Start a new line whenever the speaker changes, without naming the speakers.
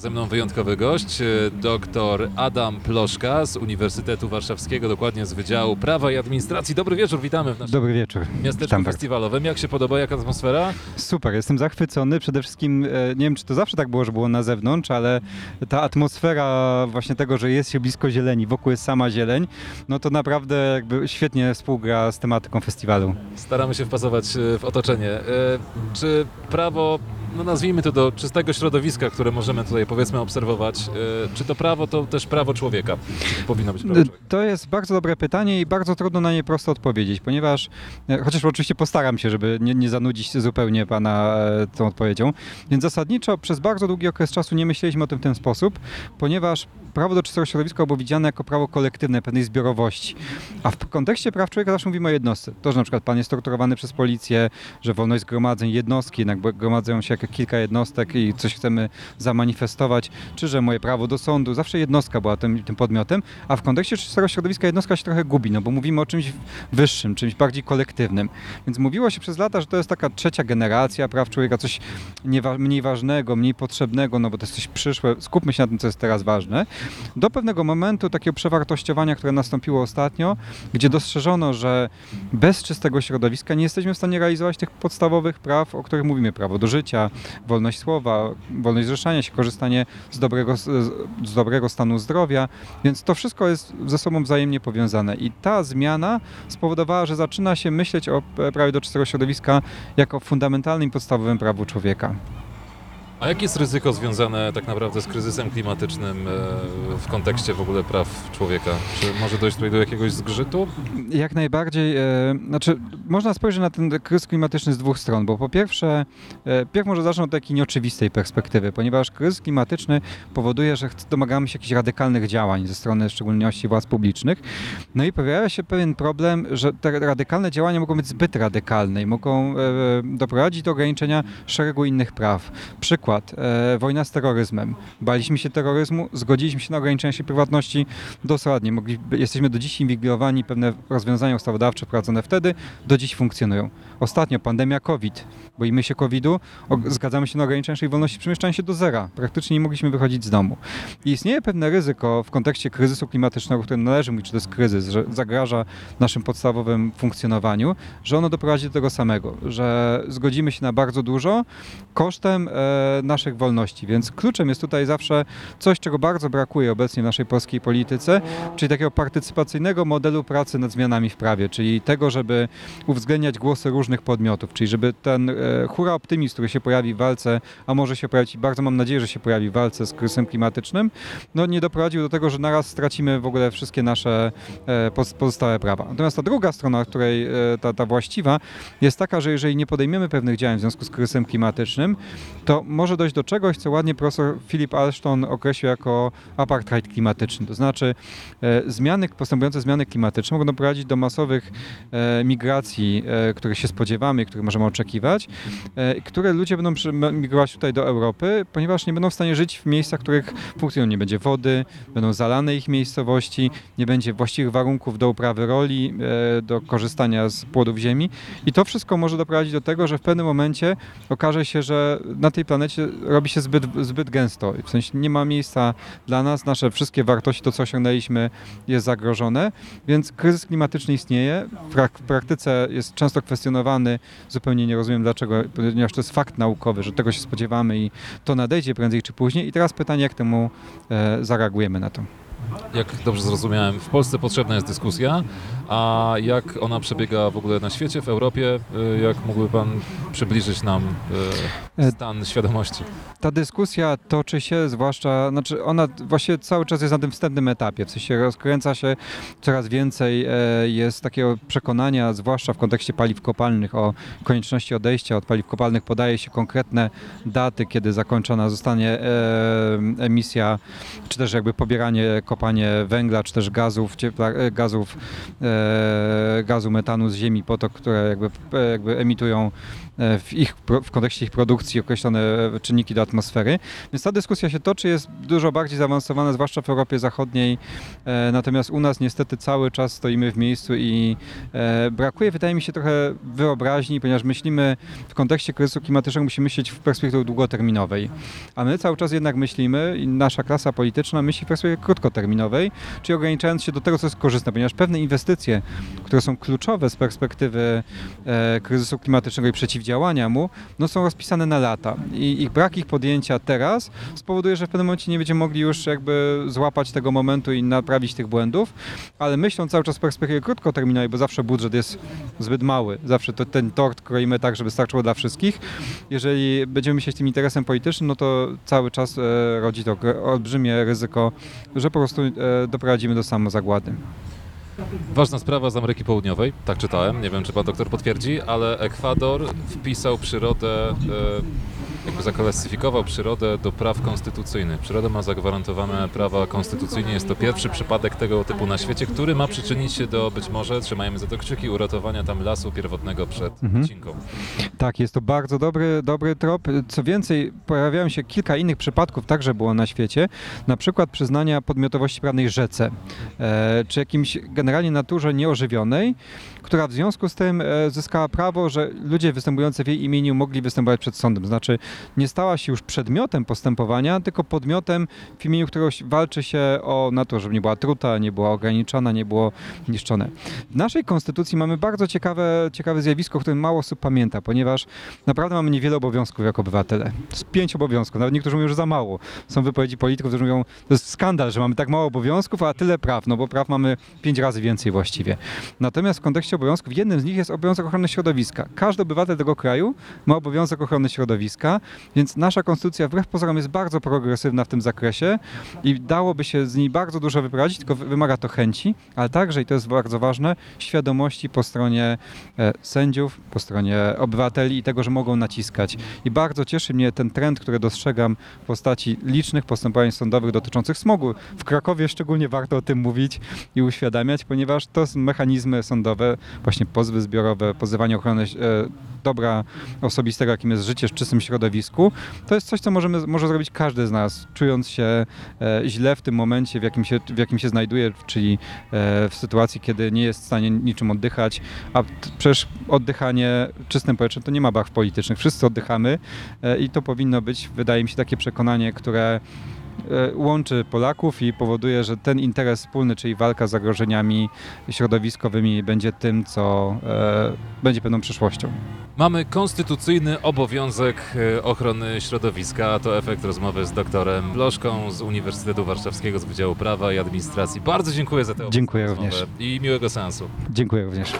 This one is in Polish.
Ze mną wyjątkowy gość, e, dr Adam Ploszka z Uniwersytetu Warszawskiego, dokładnie z Wydziału Prawa i Administracji. Dobry wieczór, witamy w naszym
Dobry wieczór.
miasteczku
Witam
festiwalowym. Jak się podoba, jaka atmosfera?
Super, jestem zachwycony. Przede wszystkim, e, nie wiem czy to zawsze tak było, że było na zewnątrz, ale ta atmosfera właśnie tego, że jest się blisko zieleni, wokół jest sama zieleń, no to naprawdę jakby świetnie współgra z tematyką festiwalu.
Staramy się wpasować e, w otoczenie. Czy prawo, no nazwijmy to do czystego środowiska, które możemy tutaj powiedzmy obserwować, e, czy to prawo to też prawo człowieka? Powinno być prawo człowieka?
To jest bardzo dobre pytanie i bardzo trudno na nie prosto odpowiedzieć, ponieważ, e, chociaż oczywiście postaram się, żeby nie, nie zanudzić zupełnie pana e, tą odpowiedzią, więc zasadniczo przez bardzo długi okres czasu nie myśleliśmy o tym w ten sposób, ponieważ prawo do czystego środowiska było widziane jako prawo kolektywne, pewnej zbiorowości. A w kontekście praw człowieka zawsze mówimy o jednostce. To, że na przykład pan jest torturowany przez policję, że wolność zgromadzeń, jednostki, jednak gromadzą się jak kilka jednostek i coś chcemy zamanifestować, czy że moje prawo do sądu, zawsze jednostka była tym, tym podmiotem, a w kontekście czystego środowiska jednostka się trochę gubi, no bo mówimy o czymś wyższym, czymś bardziej kolektywnym. Więc mówiło się przez lata, że to jest taka trzecia generacja praw człowieka, coś mniej ważnego, mniej potrzebnego, no bo to jest coś przyszłe, skupmy się na tym, co jest teraz ważne. Do pewnego momentu takiego przewartościowania, które nastąpiło ostatnio, gdzie dostrzeżono, że bez czystego środowiska nie jesteśmy w stanie realizować tych podstawowych praw, o których mówimy. Prawo do życia, wolność słowa, wolność zrzeszania się, korzystanie z dobrego, z, dobrego stanu zdrowia, więc to wszystko jest ze sobą wzajemnie powiązane. I ta zmiana spowodowała, że zaczyna się myśleć o prawie do czystego środowiska jako fundamentalnym podstawowym prawu człowieka.
A jakie jest ryzyko związane tak naprawdę z kryzysem klimatycznym e, w kontekście w ogóle praw człowieka? Czy może dojść tutaj do jakiegoś zgrzytu?
Jak najbardziej, e, znaczy można spojrzeć na ten kryzys klimatyczny z dwóch stron, bo po pierwsze, e, pierw może zacznę od takiej nieoczywistej perspektywy, ponieważ kryzys klimatyczny powoduje, że domagamy się jakichś radykalnych działań ze strony w szczególności władz publicznych, no i pojawia się pewien problem, że te radykalne działania mogą być zbyt radykalne i mogą doprowadzić do ograniczenia szeregu innych praw. Przykład, e, wojna z terroryzmem. Baliśmy się terroryzmu, zgodziliśmy się na ograniczenie się prywatności, dosłownie. Mogli, jesteśmy do dziś inwigilowani, pewne rozwiązania ustawodawcze wprowadzone wtedy do dziś funkcjonują. Ostatnio pandemia COVID. Boimy się COVID-u, zgadzamy się na ograniczenie naszej wolności przemieszczania się do zera. Praktycznie nie mogliśmy wychodzić z domu. I istnieje pewne ryzyko w kontekście kryzysu klimatycznego, o którym należy mówić, że to jest kryzys, że zagraża naszym podstawowym funkcjonowaniu, że ono doprowadzi do tego samego, że zgodzimy się na bardzo dużo kosztem e, naszych wolności. Więc kluczem jest tutaj zawsze coś, czego bardzo brakuje obecnie w naszej polskiej polityce, czyli takiego partycypacyjnego modelu pracy nad zmianami w prawie, czyli tego, żeby uwzględniać głosy różnych podmiotów, czyli żeby ten e, hura optymizm, który się pojawi w walce, a może się pojawić bardzo mam nadzieję, że się pojawi w walce z kryzysem klimatycznym, no nie doprowadził do tego, że naraz stracimy w ogóle wszystkie nasze e, poz- pozostałe prawa. Natomiast ta druga strona, której e, ta, ta właściwa, jest taka, że jeżeli nie podejmiemy pewnych działań w związku z kryzysem klimatycznym, to może dojść do czegoś, co ładnie profesor Philip Alston określił jako apartheid klimatyczny. To znaczy e, zmiany, postępujące zmiany klimatyczne mogą doprowadzić do masowych e, migracji, e, których się spodziewamy, których możemy oczekiwać, e, które ludzie będą migrować tutaj do Europy, ponieważ nie będą w stanie żyć w miejscach, w których funkcjonują. Nie będzie wody, będą zalane ich miejscowości, nie będzie właściwych warunków do uprawy roli, e, do korzystania z płodów ziemi i to wszystko może doprowadzić do tego, że w pewnym momencie okaże się, że na tej planecie robi się zbyt, zbyt gęsto. W sensie nie ma miejsca dla nas, nasze wszystkie wartości, to co osiągnęliśmy jest zagrożone, więc kryzys klimatyczny istnieje. W praktyce jest często kwestionowany, zupełnie nie rozumiem dlaczego, ponieważ to jest fakt naukowy, że tego się spodziewamy i to nadejdzie prędzej czy później. I teraz pytanie, jak temu e, zareagujemy na to.
Jak dobrze zrozumiałem, w Polsce potrzebna jest dyskusja, a jak ona przebiega w ogóle na świecie, w Europie? E, Jak mógłby Pan przybliżyć nam e,
E,
stan świadomości?
Ta dyskusja toczy się, zwłaszcza, znaczy ona właściwie cały czas jest na tym wstępnym etapie, w sensie rozkręca się, coraz więcej e, jest takiego przekonania, zwłaszcza w kontekście paliw kopalnych, o konieczności odejścia od paliw kopalnych. Podaje się konkretne daty, kiedy zakończona zostanie e, emisja, czy też jakby pobieranie, kopanie węgla, czy też gazów, ciepla, e, gazów, e, gazu metanu z ziemi po to, które jakby, e, jakby emitują w, ich, w kontekście ich produkcji określone e, czynniki do atmosfery. Więc ta dyskusja się toczy, jest dużo bardziej zaawansowana, zwłaszcza w Europie Zachodniej. E, natomiast u nas niestety cały czas stoimy w miejscu i e, brakuje, wydaje mi się, trochę wyobraźni, ponieważ myślimy w kontekście kryzysu klimatycznego, musimy myśleć w perspektywie długoterminowej. A my cały czas jednak myślimy i nasza klasa polityczna myśli w perspektywie krótkoterminowej, czyli ograniczając się do tego, co jest korzystne, ponieważ pewne inwestycje, które są kluczowe z perspektywy e, kryzysu klimatycznego i przeciwdziałania mu, no są rozpisane na lata i ich brak ich podjęcia teraz spowoduje, że w pewnym momencie nie będziemy mogli już jakby złapać tego momentu i naprawić tych błędów, ale myślą cały czas w perspektywie krótkoterminowej, bo zawsze budżet jest zbyt mały, zawsze to, ten tort kroimy tak, żeby starczyło dla wszystkich. Jeżeli będziemy myśleć tym interesem politycznym, no to cały czas e, rodzi to olbrzymie ryzyko, że po prostu e, doprowadzimy do samozagłady.
Ważna sprawa z Ameryki Południowej, tak czytałem, nie wiem czy pan doktor potwierdzi, ale Ekwador wpisał przyrodę, e, jakby zaklasyfikował przyrodę do praw konstytucyjnych. Przyroda ma zagwarantowane prawa konstytucyjnie. Jest to pierwszy przypadek tego typu na świecie, który ma przyczynić się do być może, trzymajmy za to kciuki, uratowania tam lasu pierwotnego przed
Mhm.
wycinką.
Tak, jest to bardzo dobry, dobry trop. Co więcej, pojawiają się kilka innych przypadków, także było na świecie, na przykład przyznania podmiotowości prawnej rzece, e, czy jakimś generalnie naturze nieożywionej, która w związku z tym e, zyskała prawo, że ludzie występujący w jej imieniu mogli występować przed sądem. Znaczy nie stała się już przedmiotem postępowania, tylko podmiotem, w imieniu którego walczy się o naturę, żeby nie była truta, nie była ograniczana, nie było niszczone. W naszej konstytucji mamy bardzo ciekawe, ciekawe zjawisko, o którym mało osób pamięta, ponieważ naprawdę mamy niewiele obowiązków jako obywatele. To jest pięć obowiązków, nawet niektórzy mówią, że za mało. Są wypowiedzi polityków, którzy mówią, to jest skandal, że mamy tak mało obowiązków, a tyle praw, no bo praw mamy pięć razy więcej właściwie. Natomiast w kontekście obowiązków jednym z nich jest obowiązek ochrony środowiska. Każdy obywatel tego kraju ma obowiązek ochrony środowiska, więc nasza konstytucja wbrew pozorom jest bardzo progresywna w tym zakresie i dałoby się z niej bardzo dużo wyprowadzić, tylko wy- wymaga to chęci, ale także, i to jest bardzo ważne, świadomości po stronie e, sędziów, po stronie obywateli i tego, że mogą naciskać. I bardzo cieszy mnie ten trend, który dostrzegam w postaci licznych postępowań sądowych dotyczących smogu. W Krakowie szczególnie warto o tym mówić i uświadamiać, ponieważ to są mechanizmy sądowe, właśnie pozwy zbiorowe, pozywanie ochrony e, dobra osobistego, jakim jest życie w czystym środowisku. To jest coś, co możemy, może zrobić każdy z nas, czując się e, źle w tym momencie, w jakim się, w jakim się znajduje, czyli e, w sytuacji, kiedy nie jest w stanie niczym oddychać, a przecież oddychanie czystym powietrzem to nie ma barw politycznych. Wszyscy oddychamy e, i to powinno być, wydaje mi się, takie przekonanie, które łączy Polaków i powoduje, że ten interes wspólny, czyli walka z zagrożeniami środowiskowymi będzie tym, co e, będzie pewną przyszłością.
Mamy konstytucyjny obowiązek e, ochrony środowiska, to efekt rozmowy z doktorem Bloszką z Uniwersytetu Warszawskiego z Wydziału Prawa i Administracji. Bardzo dziękuję za tę
Dziękuję
rozmowę
również.
i miłego seansu.
Dziękuję również.